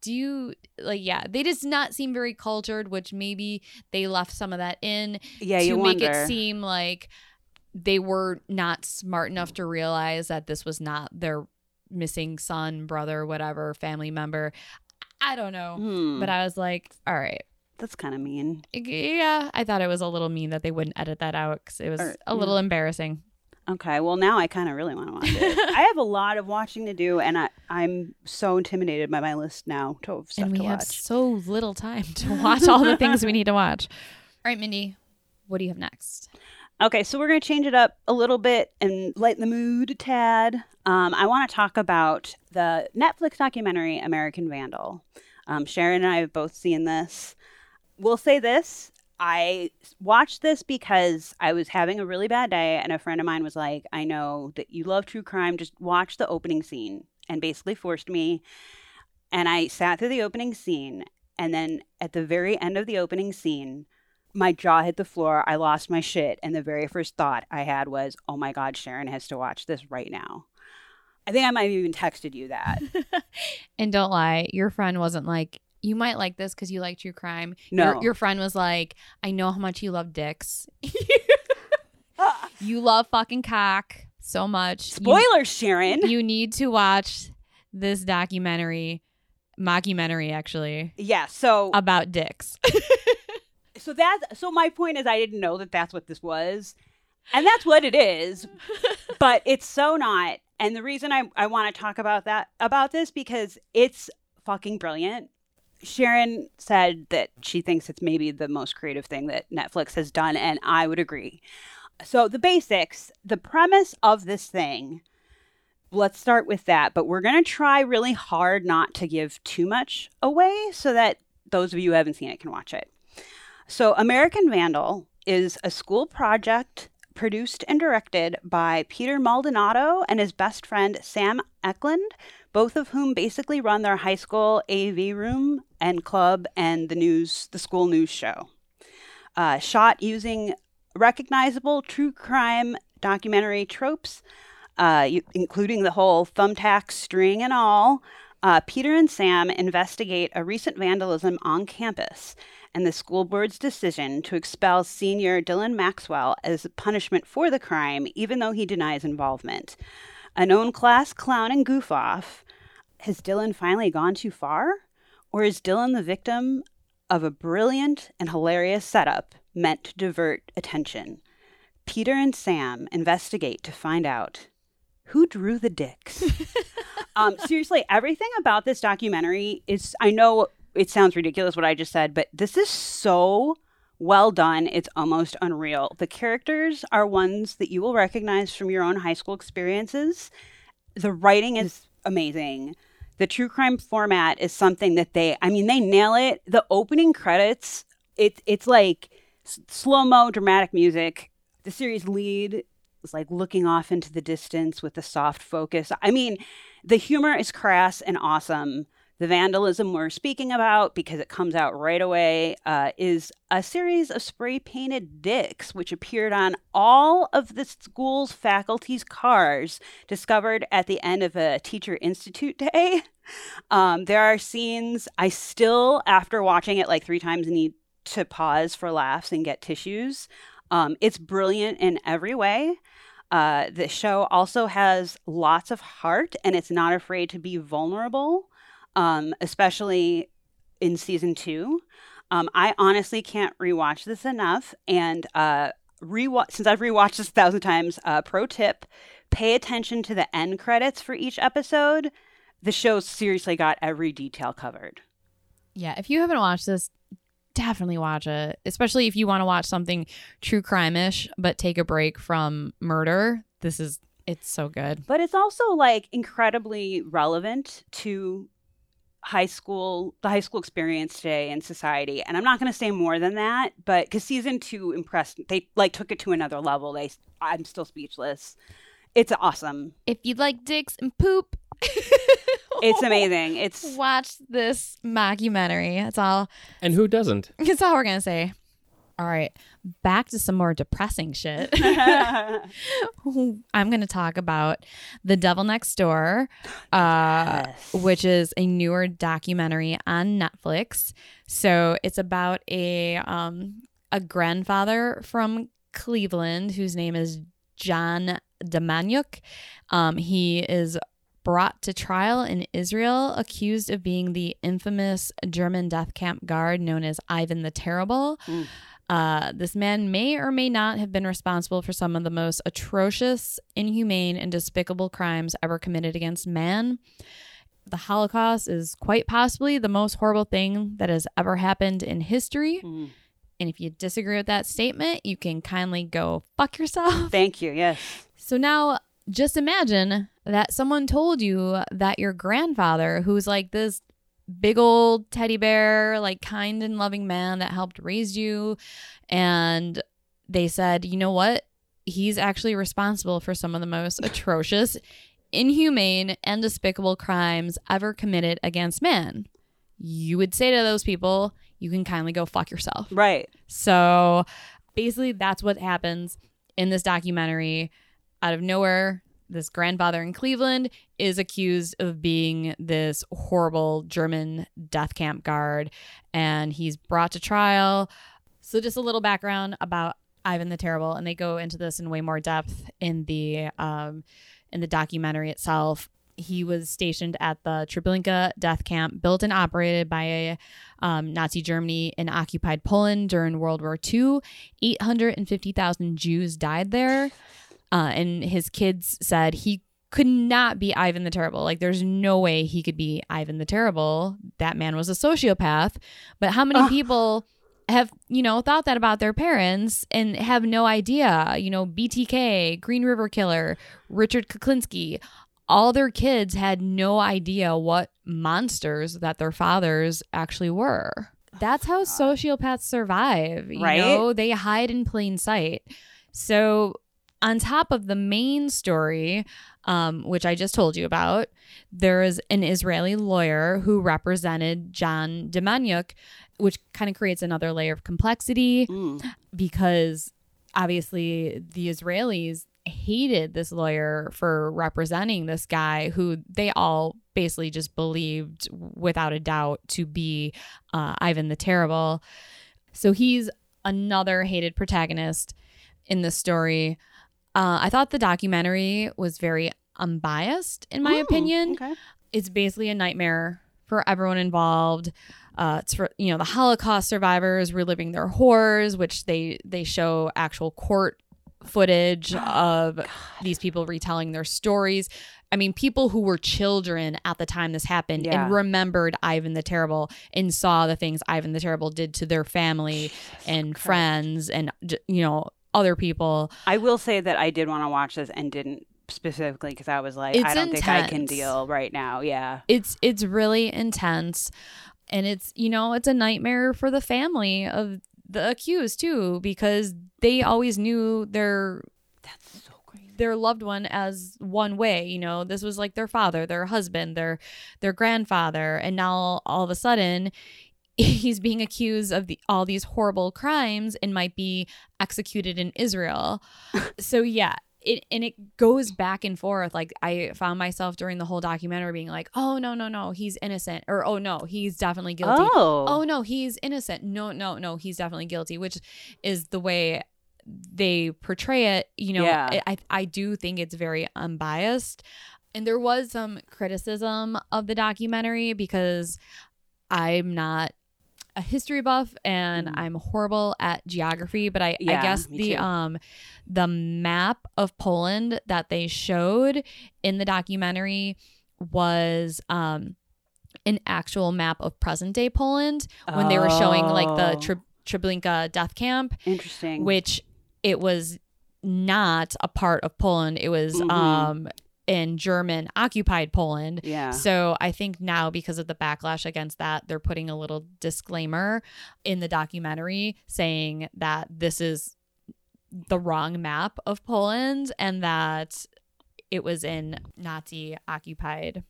do you like yeah they just not seem very cultured which maybe they left some of that in yeah, to make wonder. it seem like they were not smart enough to realize that this was not their missing son brother whatever family member i don't know Hmm. but i was like all right That's kind of mean. yeah i thought it was a little mean that they wouldn't edit that out because it was Or- a little embarrassing Okay, well now I kind of really want to watch it. I have a lot of watching to do, and I, I'm so intimidated by my list now to stuff and we to have watch. so little time to watch all the things we need to watch all right mindy what do you have next Okay, so we're going to change it up a little bit and lighten the mood a tad. Um, I want to talk about the Netflix documentary American Vandal. Um, Sharon and I have both seen this. We'll say this I watched this because I was having a really bad day, and a friend of mine was like, I know that you love true crime, just watch the opening scene, and basically forced me. And I sat through the opening scene, and then at the very end of the opening scene, my jaw hit the floor. I lost my shit. And the very first thought I had was, oh my God, Sharon has to watch this right now. I think I might have even texted you that. And don't lie, your friend wasn't like, you might like this because you like true crime. No. Your, your friend was like, I know how much you love dicks. Ah. you love fucking cock so much. You- Sharon. You, need to watch this documentary mockumentary actually Yeah. So about dicks. so that's so my point is I didn't know that that's what this was. And that's what it is. but it's so not. And the reason I, I want to talk about that about this because it's fucking brilliant. Sharon said that she thinks it's maybe the most creative thing that Netflix has done, and I would agree. So the basics, the premise of this thing, let's start with that. But we're gonna try really hard not to give too much away so that those of you who haven't seen it can watch it. So American Vandal is a school project produced and directed by Peter Maldonado and his best friend Sam Ecklund, both of whom basically run their high school AV room and club and the news, the school news show. Uh, shot using recognizable true crime documentary tropes, uh, including the whole thumbtack string and all. Uh, Peter and Sam investigate a recent vandalism on campus and the school board's decision to expel senior Dylan Maxwell as punishment for the crime, even though he denies involvement. A known class clown and goof off. Has Dylan finally gone too far? Or is Dylan the victim of a brilliant and hilarious setup meant to divert attention? Peter and Sam investigate to find out who drew the dicks. um, seriously, everything about this documentary is, I know it sounds ridiculous what I just said, but this is so well done. It's almost unreal. The characters are ones that you will recognize from your own high school experiences. The writing is amazing. The true crime format is something that they, I mean, they nail it. The opening credits, it, it's like slow mo dramatic music. The series lead is like looking off into the distance with a soft focus. I mean, the humor is crass and awesome. The vandalism we're speaking about, because it comes out right away, uh, is a series of spray painted dicks which appeared on all of the school's faculty's cars discovered at the end of a teacher institute day. Um, there are scenes I still, after watching it like three times, need to pause for laughs and get tissues. Um, it's brilliant in every way. Uh, the show also has lots of heart and it's not afraid to be vulnerable um, especially in season two. Um, I honestly can't rewatch this enough. And uh, rewatch since I've rewatched this a thousand times. Uh, pro tip: pay attention to the end credits for each episode. The show's seriously got every detail covered. Yeah, if you haven't watched this, definitely watch it. Especially if you want to watch something true crime ish, but take a break from murder. This is it's so good. But it's also like incredibly relevant to high school the high school experience today in society and i'm not going to say more than that but because season two impressed they like took it to another level they i'm still speechless it's awesome If you like dicks and poop, it's amazing it's watch this mockumentary. That's all. And who doesn't? That's all we're gonna say. All right, back to some more depressing shit. I'm going to talk about The Devil Next Door, uh, Yes. which is a newer documentary on Netflix. So it's about a um, a grandfather from Cleveland whose name is John Demjanjuk. Um, he is brought to trial in Israel, accused of being the infamous German death camp guard known as Ivan the Terrible. Mm. Uh, this man may or may not have been responsible for some of the most atrocious, inhumane, and despicable crimes ever committed against man. The Holocaust is quite possibly the most horrible thing that has ever happened in history. Mm. And if you disagree with that statement, you can kindly go fuck yourself. thank you yes So now just imagine that someone told you that your grandfather, who's like this big old teddy bear, like kind and loving man that helped raise you, and they said, you know what? He's actually responsible for some of the most atrocious, inhumane, and despicable crimes ever committed against man. You would say to those people, you can kindly go fuck yourself. right So basically, that's what happens in this documentary. Out of nowhere, this grandfather in Cleveland is accused of being this horrible German death camp guard, and he's brought to trial. So, just a little background about Ivan the Terrible, and they go into this in way more depth in the um, in the documentary itself. he was stationed at the Treblinka death camp, built and operated by um, Nazi Germany in occupied Poland during World War II. 850,000 Jews died there. Uh, and his kids said he could not be Ivan the Terrible. Like, there's no way he could be Ivan the Terrible. That man was a sociopath. But how many people have, you know, thought that about their parents and have no idea? You know, BTK, Green River Killer, Richard Kuklinski, all their kids had no idea what monsters that their fathers actually were. That's how sociopaths survive. You Right? know, they hide in plain sight. So, on top of the main story, um, which I just told you about, there is an Israeli lawyer who represented John Demjanjuk, which kind of creates another layer of complexity Mm. because obviously the Israelis hated this lawyer for representing this guy who they all basically just believed without a doubt to be uh, Ivan the Terrible. So he's another hated protagonist in this story. Uh, I thought the documentary was very unbiased, in my Mm, opinion Okay. it's basically a nightmare for everyone involved. Uh, it's for you know the Holocaust survivors reliving their horrors, which they they show actual court footage of these people retelling their stories. I mean, people who were children at the time this happened Yeah. and remembered Ivan the Terrible and saw the things Ivan the Terrible did to their family and Christ. friends and you know other people. I will say that I did want to watch this and didn't specifically because I was like, It's I don't think I can deal right now. Yeah. it's it's really intense and it's you know it's a nightmare for the family of the accused too because they always knew their That's so crazy. their loved one as one way you know this was like their father their husband their their grandfather and now all of a sudden he's being accused of the, all these horrible crimes and might be executed in Israel. So yeah it and it goes back and forth. Like i found myself during the whole documentary being like oh no no no he's innocent. Or oh no he's definitely guilty. Oh. oh no he's innocent. No no no he's definitely guilty which is the way they portray it you know Yeah. I, I do think it's very unbiased. And there was some criticism of the documentary because i'm not a history buff and Mm. i'm horrible at geography but i, I guess the too. um the map of poland that they showed in the documentary was um an actual map of present day Poland when they were showing like the Oh. Tre- Treblinka death camp, Interesting. which it was not a part of Poland. It was Mhm. um in German occupied Poland. yeah. So I think now because of the backlash against that, they're putting a little disclaimer in the documentary saying that this is the wrong map of Poland and that it was in Nazi occupied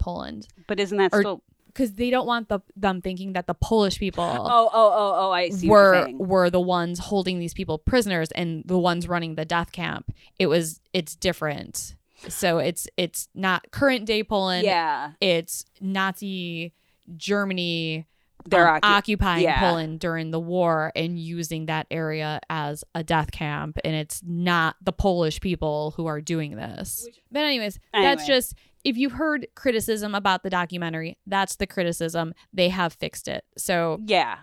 Poland but isn't that or- still? because they don't want the, them thinking that the Polish people Oh, oh, oh, oh! I see. were were the ones holding these people prisoners and the ones running the death camp. It was it's different. So it's it's not current day Poland. yeah. It's Nazi Germany They're um, occu- occupying yeah. Poland during the war and using that area as a death camp and it's not the Polish people who are doing this. But anyways, that's just if you've heard criticism about the documentary, that's the criticism. They have fixed it. So Yeah.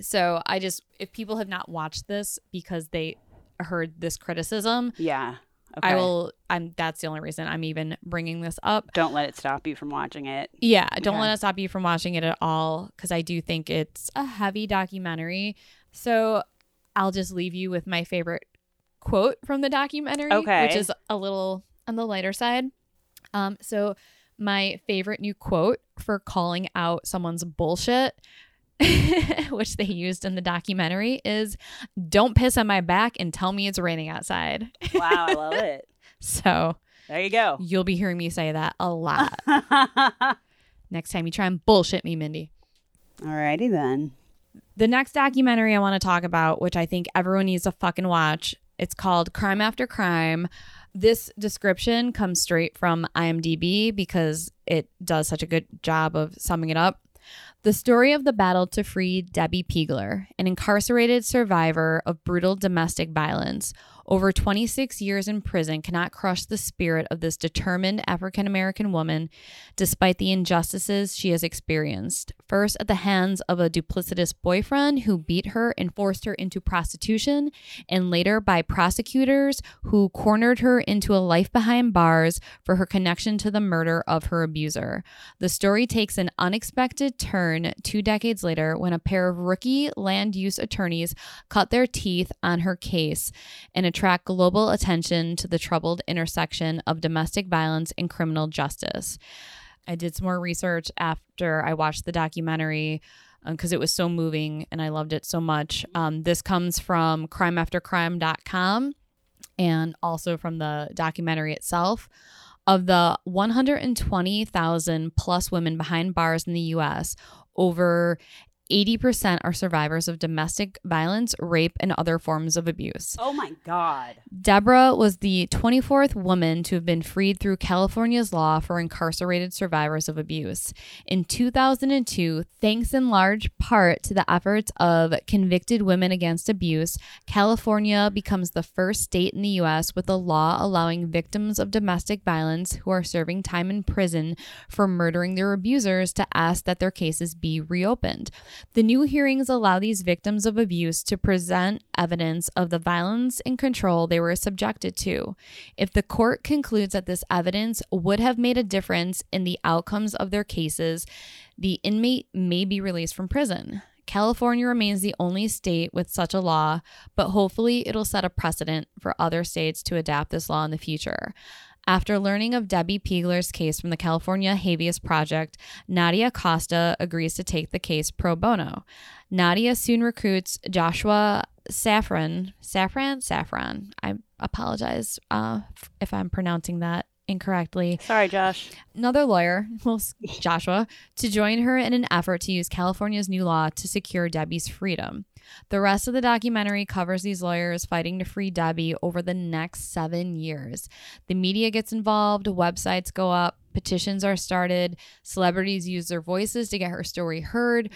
so I just if people have not watched this because they heard this criticism, Yeah. Okay. I will I'm that's the only reason I'm even bringing this up. Don't let it stop you from watching it. Yeah, don't Okay. let it stop you from watching it at all because I do think it's a heavy documentary. So I'll just leave you with my favorite quote from the documentary, Okay. which is a little on the lighter side. Um, so my favorite new quote for calling out someone's bullshit, which they used in the documentary, is "Don't piss on my back and tell me it's raining outside." Wow, I love it. So There you go. you'll be hearing me say that a lot next time you try and bullshit me, Mindy. Alrighty then. The next documentary I want to talk about, which I think everyone needs to fucking watch, it's called Crime After Crime. This description comes straight from IMDb because it does such a good job of summing it up. The story of the battle to free Debbie Peagler, an incarcerated survivor of brutal domestic violence. Over 26 years in prison cannot crush the spirit of this determined African American woman despite the injustices she has experienced. First, at the hands of a duplicitous boyfriend who beat her and forced her into prostitution, and later by prosecutors who cornered her into a life behind bars for her connection to the murder of her abuser. The story takes an unexpected turn two decades later when a pair of rookie land use attorneys cut their teeth on her case and attract global attention to the troubled intersection of domestic violence and criminal justice. I did some more research after I watched the documentary because it was so moving and I loved it so much. Um, this comes from crimeaftercrime.com and also from the documentary itself. Of the 120,000 plus women behind bars in the US, over 80% are survivors of domestic violence, rape, and other forms of abuse. Oh my God. Deborah was the 24th woman to have been freed through California's law for incarcerated survivors of abuse. In 2002, thanks in large part to the efforts of Convicted Women Against Abuse, California becomes the first state in the U.S. with a law allowing victims of domestic violence who are serving time in prison for murdering their abusers to ask that their cases be reopened. The new hearings allow these victims of abuse to present evidence of the violence and control they were subjected to. If the court concludes that this evidence would have made a difference in the outcomes of their cases, the inmate may be released from prison. California remains the only state with such a law, but hopefully it'll set a precedent for other states to adapt this law in the future. After learning of Debbie Peagler's case from the California Habeas Project, Nadia Costa agrees to take the case pro bono. Nadia soon recruits Joshua Safran, Safran, Safran. I apologize uh, if I'm pronouncing that incorrectly. Sorry, Josh. Another lawyer, well, Joshua, to join her in an effort to use California's new law to secure Debbie's freedom. The rest of the documentary covers these lawyers fighting to free Debbie over the next seven years. The media gets involved, websites go up, petitions are started, celebrities use their voices to get her story heard.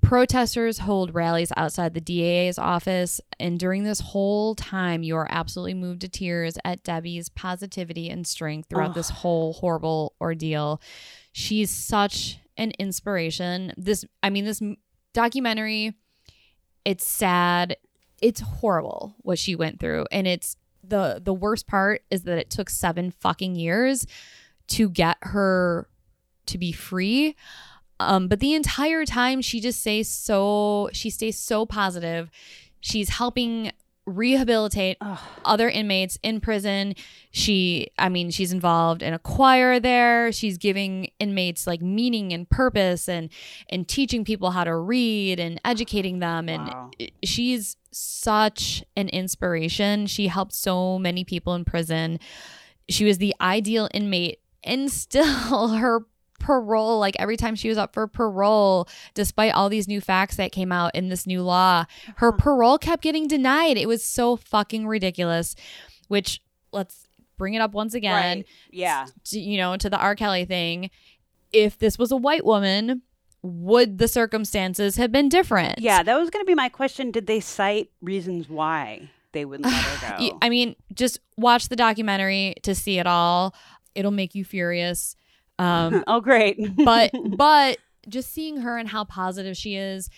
Protesters hold rallies outside the DA's office, and during this whole time, you are absolutely moved to tears at Debbie's positivity and strength throughout this whole horrible ordeal. She's such an inspiration. This, I mean, this documentary, it's sad. It's horrible what she went through, and it's the the worst part is that it took seven fucking years to get her to be free. Um, but the entire time she just stays so she stays so positive. She's helping rehabilitate other inmates in prison. She I mean, she's involved in a choir there. She's giving inmates like meaning and purpose and and teaching people how to read and educating them and Wow. she's such an inspiration. She helped so many people in prison. She was the ideal inmate and still her parole like every time she was up for parole despite all these new facts that came out in this new law her uh-huh. parole kept getting denied it was so fucking ridiculous which let's bring it up once again Right. Yeah. to, you know to the R Kelly thing if this was a white woman would the circumstances have been different Yeah, that was going to be my question. Did they cite reasons why they wouldn't let her go? I mean, just watch the documentary to see it all. It'll make you furious. Um, oh, great. but but just seeing her and how positive she is,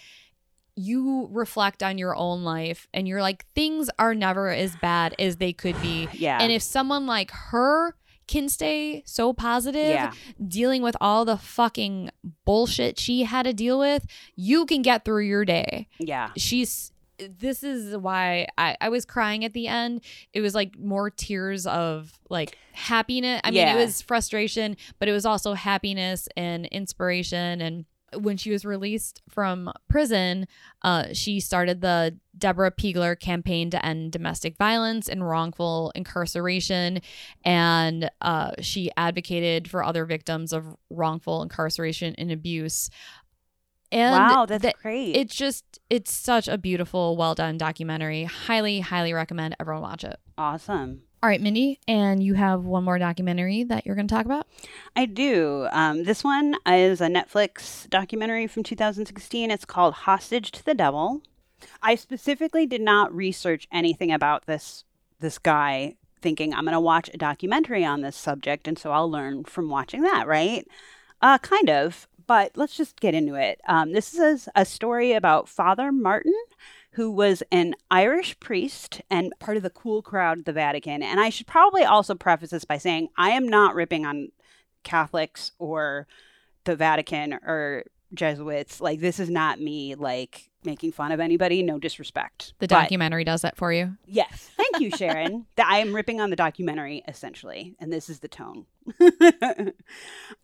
you reflect on your own life and you're like, things are never as bad as they could be. yeah. And if someone like her can stay so positive, Yeah. dealing with all the fucking bullshit she had to deal with, you can get through your day yeah. she's this is why I, I was crying at the end. It was like more tears of like happiness. I mean, Yeah. it was frustration, but it was also happiness and inspiration. And when she was released from prison, uh, she started the Deborah Peagler campaign to end domestic violence and wrongful incarceration. And uh, she advocated for other victims of wrongful incarceration and abuse. And wow, that's great. it's just it's such a beautiful well done documentary highly highly recommend everyone watch it awesome. all right mindy and you have one more documentary that you're going to talk about I do. Um, this one is a Netflix documentary from 2016. It's called Hostage to the Devil. I specifically did not research anything about this this guy thinking, I'm going to watch a documentary on this subject, and so I'll learn from watching that, right? Uh, kind of, but let's just get into it. Um, this is a story about Father Martin, who was an Irish priest and part of the cool crowd at the Vatican. And I should probably also preface this by saying I am not ripping on Catholics or the Vatican or Jesuits. Like, this is not me, like, making fun of anybody. No disrespect. The But- documentary does that for you. Yes. Thank you, Sharon. that I am ripping on the documentary, essentially. And this is the tone.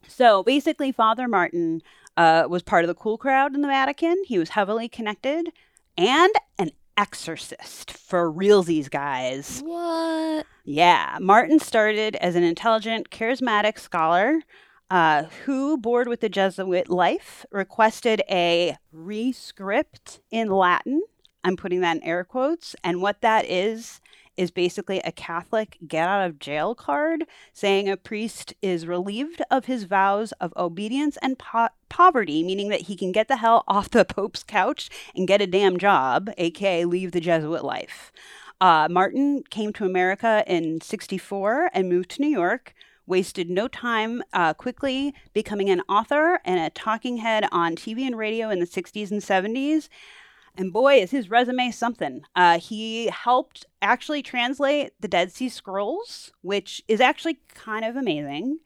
so basically, Father Martin uh, was part of the cool crowd in the Vatican. He was heavily connected and an exorcist for realsies, guys. What? Yeah, Martin started as an intelligent, charismatic scholar uh, who, bored with the Jesuit life, requested a rescript in Latin. I'm putting that in air quotes. And what that is, is basically a Catholic get out of jail card saying a priest is relieved of his vows of obedience and po- poverty, meaning that he can get the hell off the Pope's couch and get a damn job, aka leave the Jesuit life. Uh, Martin came to America in 64 and moved to New York. Wasted no time, uh, quickly becoming an author and a talking head on TV and radio in the 60s and 70s. And boy, is his resume something. Uh, he helped actually translate the Dead Sea Scrolls, which is actually kind of amazing.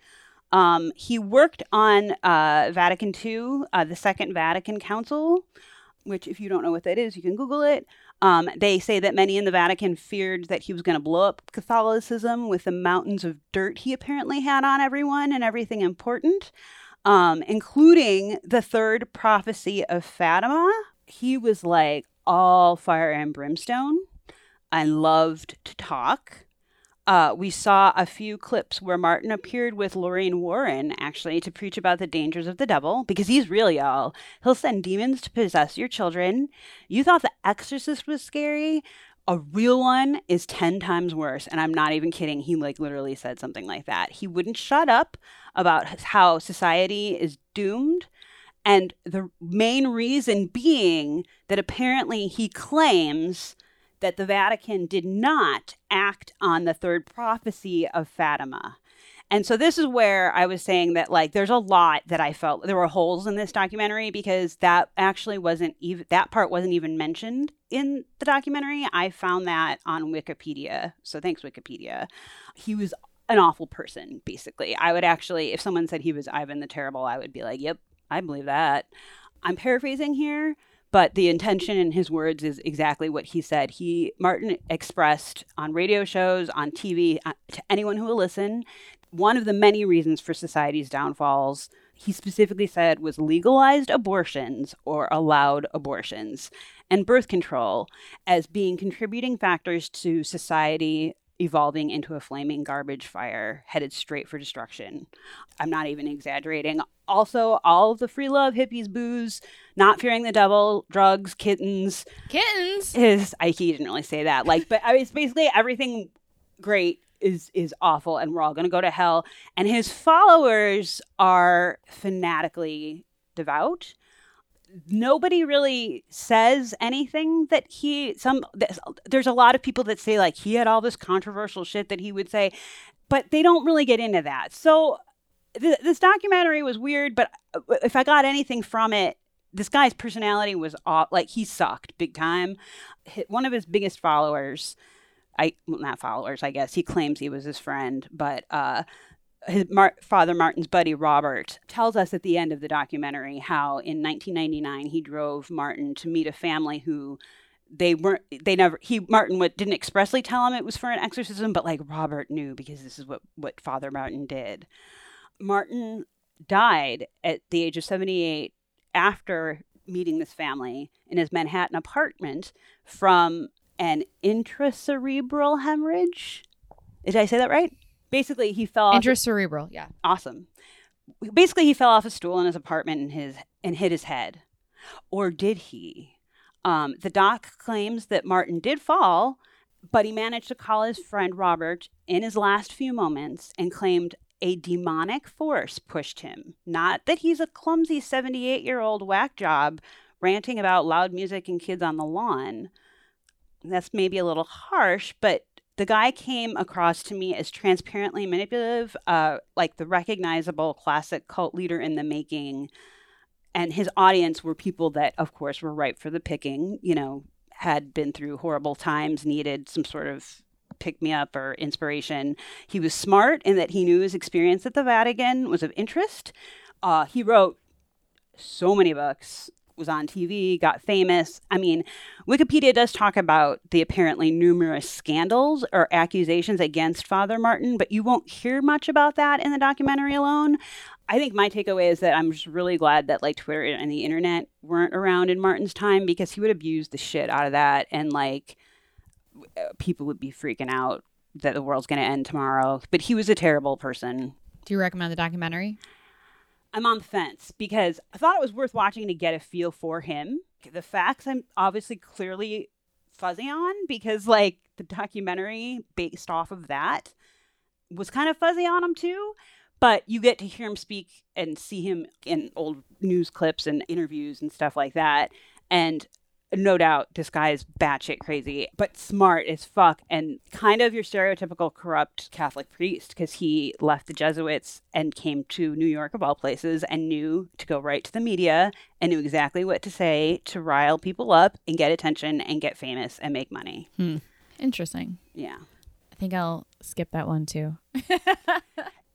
Um, he worked on uh, Vatican II, uh, the Second Vatican Council, which, if you don't know what that is, you can Google it. Um, they say that many in the Vatican feared that he was going to blow up Catholicism with the mountains of dirt he apparently had on everyone and everything important, um, including the third prophecy of Fatima. He was like all fire and brimstone and loved to talk. Uh, we saw a few clips where Martin appeared with Lorraine Warren actually to preach about the dangers of the devil because he's real, y'all. He'll send demons to possess your children. You thought The Exorcist was scary. A real one is 10 times worse. And I'm not even kidding. He like literally said something like that. He wouldn't shut up about how society is doomed. And the main reason being that apparently he claims that the Vatican did not act on the third prophecy of Fatima. And so this is where I was saying that like there's a lot that I felt there were holes in this documentary because that actually wasn't even that part wasn't even mentioned in the documentary. I found that on Wikipedia. So thanks Wikipedia. He was an awful person basically. I would actually if someone said he was Ivan the Terrible, I would be like, "Yep, I believe that." I'm paraphrasing here, but the intention in his words is exactly what he said. He Martin expressed on radio shows, on TV, uh, to anyone who will listen, one of the many reasons for society's downfalls. He specifically said was legalized abortions or allowed abortions and birth control as being contributing factors to society evolving into a flaming garbage fire headed straight for destruction. I'm not even exaggerating. Also, all of the free love, hippies, booze, not fearing the devil, drugs, kittens, Kittens. is I he didn't really say that. Like, but I mean, it's basically everything great is is awful, and we're all gonna go to hell. And his followers are fanatically devout. Nobody really says anything that he some. There's, a lot of people that say like he had all this controversial shit that he would say, but they don't really get into that. So th- this documentary was weird, but uh, if I got anything from it, this guy's personality was aw- like he sucked big time. One of his biggest followers, I well, not followers, I guess he claims he was his friend, but uh, his Mar- father Martin's buddy Robert tells us at the end of the documentary how in 1999 he drove Martin to meet a family who they weren't they never he Martin would, didn't expressly tell him it was for an exorcism, but like Robert knew because this is what what Father Martin did. Martin died at the age of 78 after meeting this family in his Manhattan apartment from an intracerebral hemorrhage. Did I say that right? Basically, he fell off. Intracerebral. Yeah. awesome. Basically, he fell off a stool in his apartment and his and hit his head, or did he? Um, the doc claims that Martin did fall, but he managed to call his friend Robert in his last few moments and claimed a demonic force pushed him. Not that he's a clumsy 78 year old whack job ranting about loud music and kids on the lawn. That's maybe a little harsh, but the guy came across to me as transparently manipulative, uh, like the recognizable classic cult leader in the making. And his audience were people that, of course, were ripe for the picking, you know, had been through horrible times, needed some sort of pick me up or inspiration. He was smart in that he knew his experience at the Vatican was of interest. Uh, he wrote so many books, was on TV, got famous. I mean, Wikipedia does talk about the apparently numerous scandals or accusations against Father Martin, but you won't hear much about that in the documentary alone. I think my takeaway is that I'm just really glad that like Twitter and the internet weren't around in Martin's time because he would abuse the shit out of that and like people would be freaking out that the world's going to end tomorrow. But he was a terrible person. Do you recommend the documentary? I'm on the fence because I thought it was worth watching to get a feel for him. The facts I'm obviously clearly fuzzy on because like the documentary based off of that was kind of fuzzy on him too. But you get to hear him speak and see him in old news clips and interviews and stuff like that. And no doubt this guy is batshit crazy, but smart as fuck and kind of your stereotypical corrupt Catholic priest because he left the Jesuits and came to New York of all places and knew to go right to the media and knew exactly what to say to rile people up and get attention and get famous and make money. Hmm. Interesting. Yeah. I think I'll skip that one too.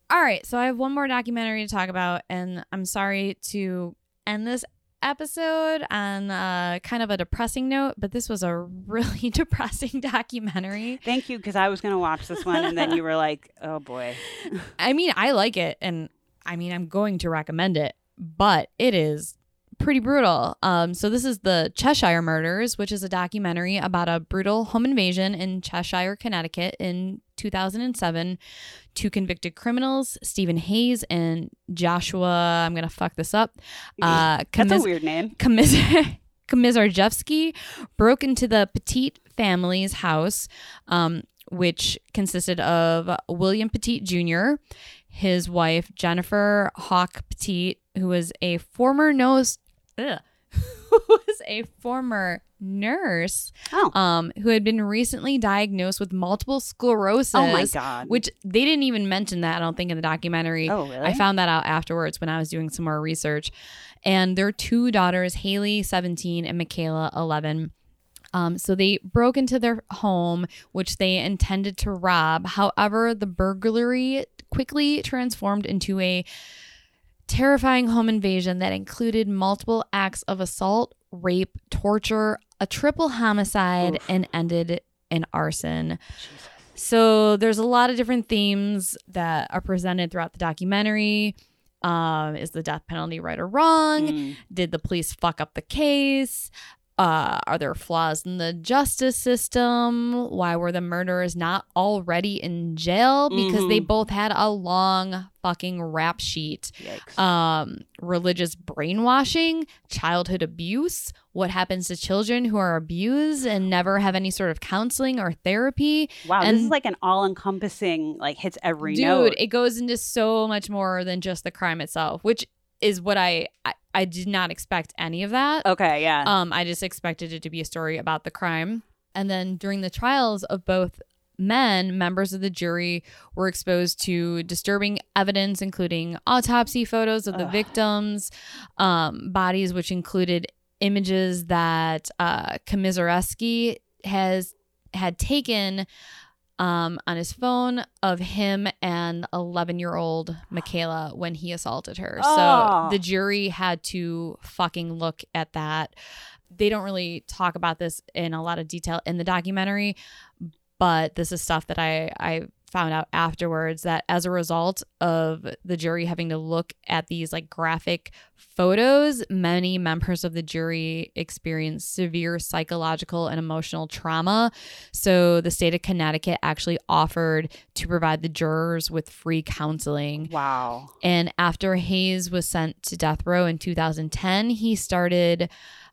All right, so I have one more documentary to talk about, and I'm sorry to end this episode on uh, kind of a depressing note, but this was a really depressing documentary. Thank you, because I was going to watch this one, and then you were like, oh boy. I mean, I like it, and I mean, I'm going to recommend it, but it is pretty brutal. Um, so this is the Cheshire Murders, which is a documentary about a brutal home invasion in Cheshire, Connecticut in 2007. Two convicted criminals, Steven Hayes and Joshua. I'm gonna fuck this up. Uh, That's commis- a weird name. commis- broke into the Petit family's house, um, which consisted of William Petit Jr., his wife Jennifer Hawke-Petit, who was a former nose, ugh, who was a former nurse, Oh. um, who had been recently diagnosed with multiple sclerosis. Oh my God. Which they didn't even mention that I don't think in the documentary. Oh, really? I found that out afterwards when I was doing some more research. And their two daughters, Hayley, 17, and Michaela, 11. Um, so they broke into their home, which they intended to rob. However, the burglary quickly transformed into a terrifying home invasion that included multiple acts of assault, rape, torture, a triple homicide, and ended in arson. So there's a lot of different themes that are presented throughout the documentary. Um, is the death penalty right or wrong? Mm. Did the police fuck up the case? Uh, are there flaws in the justice system? Why were the murderers not already in jail? Because they both had a long fucking rap sheet. Yikes. Um, religious brainwashing, childhood abuse, what happens to children who are abused and never have any sort of counseling or therapy. wow, this is like an all-encompassing, like hits every Dude, note. Dude, it goes into so much more than just the crime itself, which is what I I, I did not expect any of that. okay, yeah. Um, I just expected it to be a story about the crime. And then during the trials of both men, members of the jury were exposed to disturbing evidence, including autopsy photos of the Ugh. victims' um, bodies, which included images that uh, Komisarevsky has had taken um, on his phone of him and 11 year old Michaela when he assaulted her. Oh. So the jury had to fucking look at that. They don't really talk about this in a lot of detail in the documentary, but this is stuff that I, I found out afterwards that as a result of the jury having to look at these like graphic photos, many members of the jury experienced severe psychological and emotional trauma. So the state of Connecticut actually offered to provide the jurors with free counseling. wow. And after Hayes was sent to death row in 2010, he started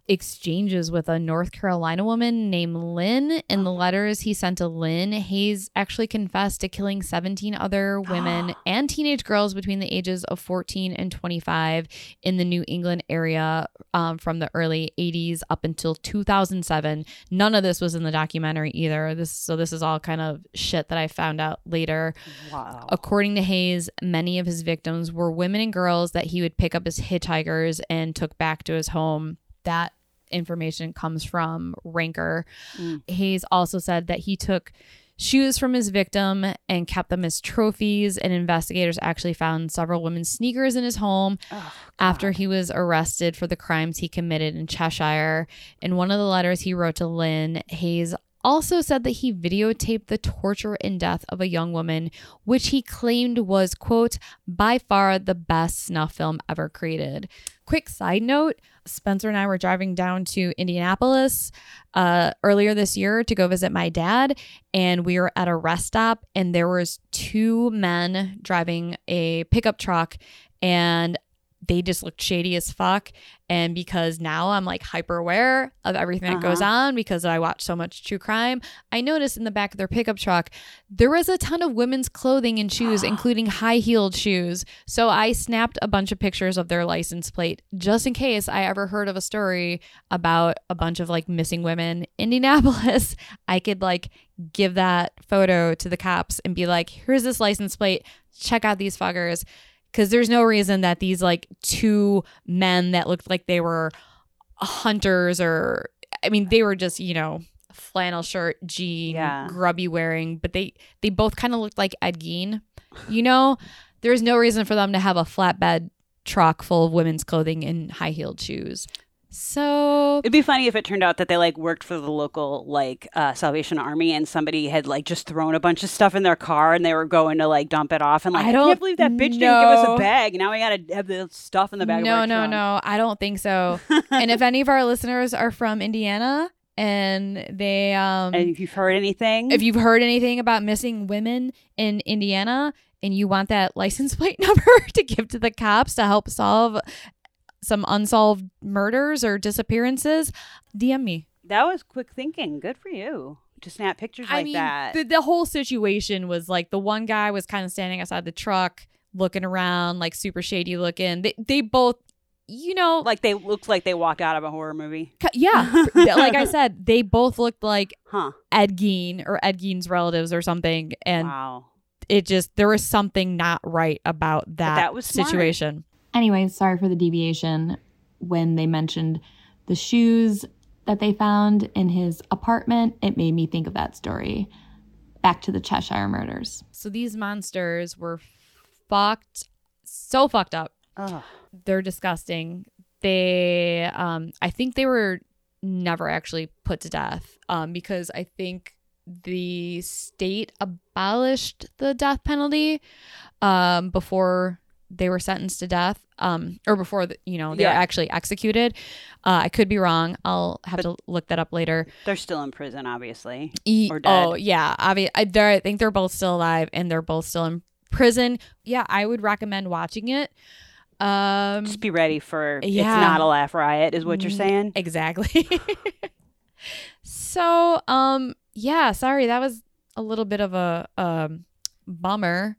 exchanges with a North Carolina woman named Lynn. In the letters he sent to Lynn, Hayes actually confessed to killing 17 other women and teenage girls between the ages of 14 and 25 in the New England area um, from the early 80s up until 2007. None of this was in the documentary either. This so this is all kind of shit that I found out later. Wow. According to Hayes, many of his victims were women and girls that he would pick up as hitchhikers and took back to his home. That information comes from Ranker. Mm. Hayes also said that he took shoes from his victim and kept them as trophies, and investigators actually found several women's sneakers in his home Oh, after he was arrested for the crimes he committed in Cheshire. In one of the letters he wrote to Lynn, Hayes also said that he videotaped the torture and death of a young woman, which he claimed was, quote, by far the best snuff film ever created. Quick side note Spencer and I were driving down to Indianapolis uh, earlier this year to go visit my dad, and we were at a rest stop, and there was two men driving a pickup truck, and they just looked shady as fuck. And because now I'm like hyper aware of everything that goes uh-huh. on because I watch so much true crime, I noticed in the back of their pickup truck there was a ton of women's clothing and shoes, including high heeled shoes. So I snapped a bunch of pictures of their license plate just in case I ever heard of a story about a bunch of like missing women in Indianapolis. I could like give that photo to the cops and be like, here's this license plate. Check out these fuckers because there's no reason that these like two men that looked like they were hunters or I mean they were just you know flannel shirt jean Yeah. grubby wearing but they they both kind of looked like Ed Gein you know there's no reason for them to have a flatbed truck full of women's clothing and high heeled shoes so It'd be funny if it turned out that they like worked for the local like uh, Salvation Army and somebody had like just thrown a bunch of stuff in their car and they were going to like dump it off and like I I, don't can't believe that bitch didn't give us a bag. Now we gotta have the stuff in the bag. no no no I don't think so and if any of our listeners are from Indiana and they um And if you've heard anything, if you've heard anything about missing women in Indiana and you want that license plate number to give to the cops to help solve some unsolved murders or disappearances, DM me. that was quick thinking. Good for you to snap pictures like I mean, that. The, the whole situation was like the one guy was kind of standing outside the truck, looking around, like super shady looking. They, they both, you know, like, like they looked like they walked out of a horror movie. yeah, like I said, they both looked like Huh. Ed Gein or Ed Gein's relatives or something. And wow. it just there was something not right about that, that was smart. situation. Anyway, sorry for the deviation. When they mentioned the shoes that they found in his apartment, it made me think of that story. Back to the Cheshire murders. So these monsters were fucked, so fucked up. Ugh. They're disgusting. They, um, I think they were never actually put to death, um, because I think the state abolished the death penalty, um, before they were sentenced to death, um, or before the, you know they Yeah. were actually executed. Uh, I could be wrong. I'll have to look that up later. They're still in prison, obviously. E- or dead. Oh yeah, obvi- I, I think they're both still alive and they're both still in prison. Yeah, I would recommend watching it. Um, Just be ready for Yeah. it's not a laugh riot, is what you're saying. exactly. so, um, yeah, sorry, that was a little bit of a um bummer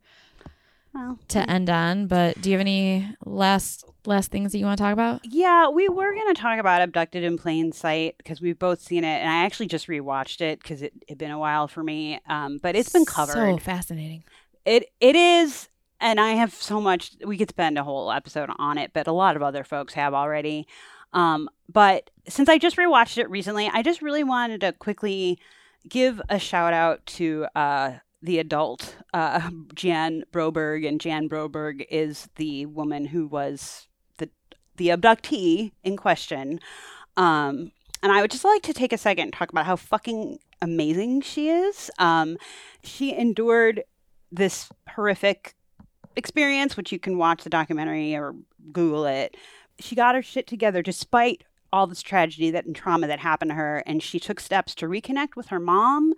Well, to end on. But do you have any last last things that you want to talk about? Yeah, we were going to talk about Abducted in Plain Sight because we've both seen it, and I actually just rewatched it because it had been a while for me. Um, but it's been covered. So fascinating. It it is, and I have so much. We could spend a whole episode on it, but a lot of other folks have already. Um, but since I just rewatched it recently, I just really wanted to quickly give a shout out to uh, the adult uh, Jan Broberg, and Jan Broberg is the woman who was the the abductee in question. Um, and I would just like to take a second and talk about how fucking amazing she is. Um, she endured this horrific experience, which you can watch the documentary or Google it. She got her shit together despite all this tragedy that and trauma that happened to her, and she took steps to reconnect with her mom.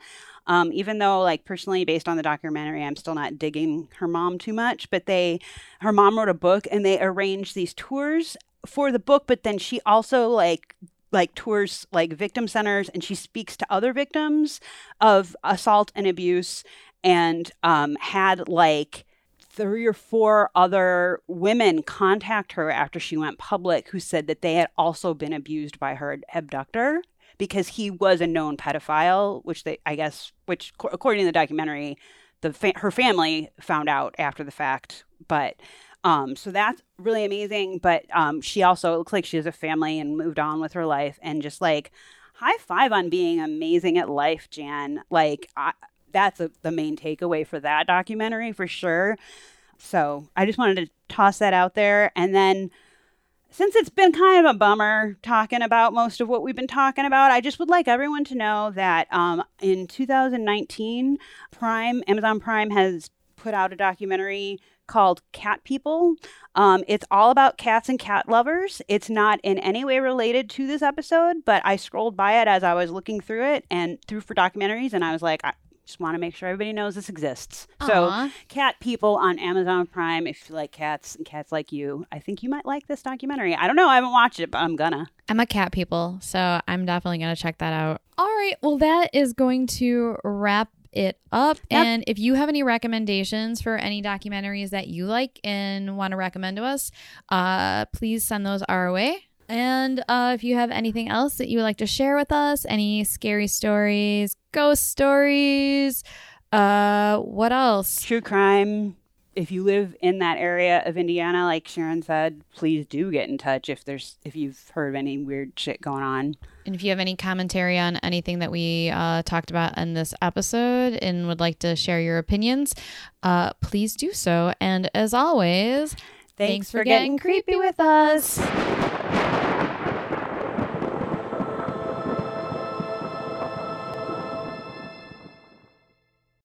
Um, even though, like personally, based on the documentary, I'm still not digging her mom too much. But they, her mom wrote a book, and they arranged these tours for the book. But then she also like like tours like victim centers and she speaks to other victims of assault and abuse and um, had like three or four other women contact her after she went public who said that they had also been abused by her abductor because he was a known pedophile which they i guess which according to the documentary the fa- her family found out after the fact but um, so that's really amazing. But um, she also it looks like she has a family and moved on with her life. And just like high five on being amazing at life, Jan. Like I, that's a, the main takeaway for that documentary for sure. So I just wanted to toss that out there. And then since it's been kind of a bummer talking about most of what we've been talking about, I just would like everyone to know that um, in 2019, Prime, Amazon Prime has put out a documentary called Cat People. Um, it's all about cats and cat lovers. It's not in any way related to this episode, but I scrolled by it as I was looking through it and through for documentaries, and I was like, I just want to make sure everybody knows this exists. Aw. So, Cat People on Amazon Prime. If you like cats and cats like you, I think you might like this documentary. I don't know. I haven't watched it, but I'm gonna. I'm a cat people, so I'm definitely to check that out. All right. Well, that is going to wrap it up. Yep. And if you have any recommendations for any documentaries that you like and want to recommend to us, uh, please send those our way. And uh, if you have anything else that you would like to share with us, any scary stories, ghost stories, uh, what else? True crime. If you live in that area of Indiana, like Sharon said, please do get in touch if there's if you've heard of any weird shit going on. And if you have any commentary on anything that we uh, talked about in this episode and would like to share your opinions, uh, please do so. And as always, Thanks, for getting creepy with us.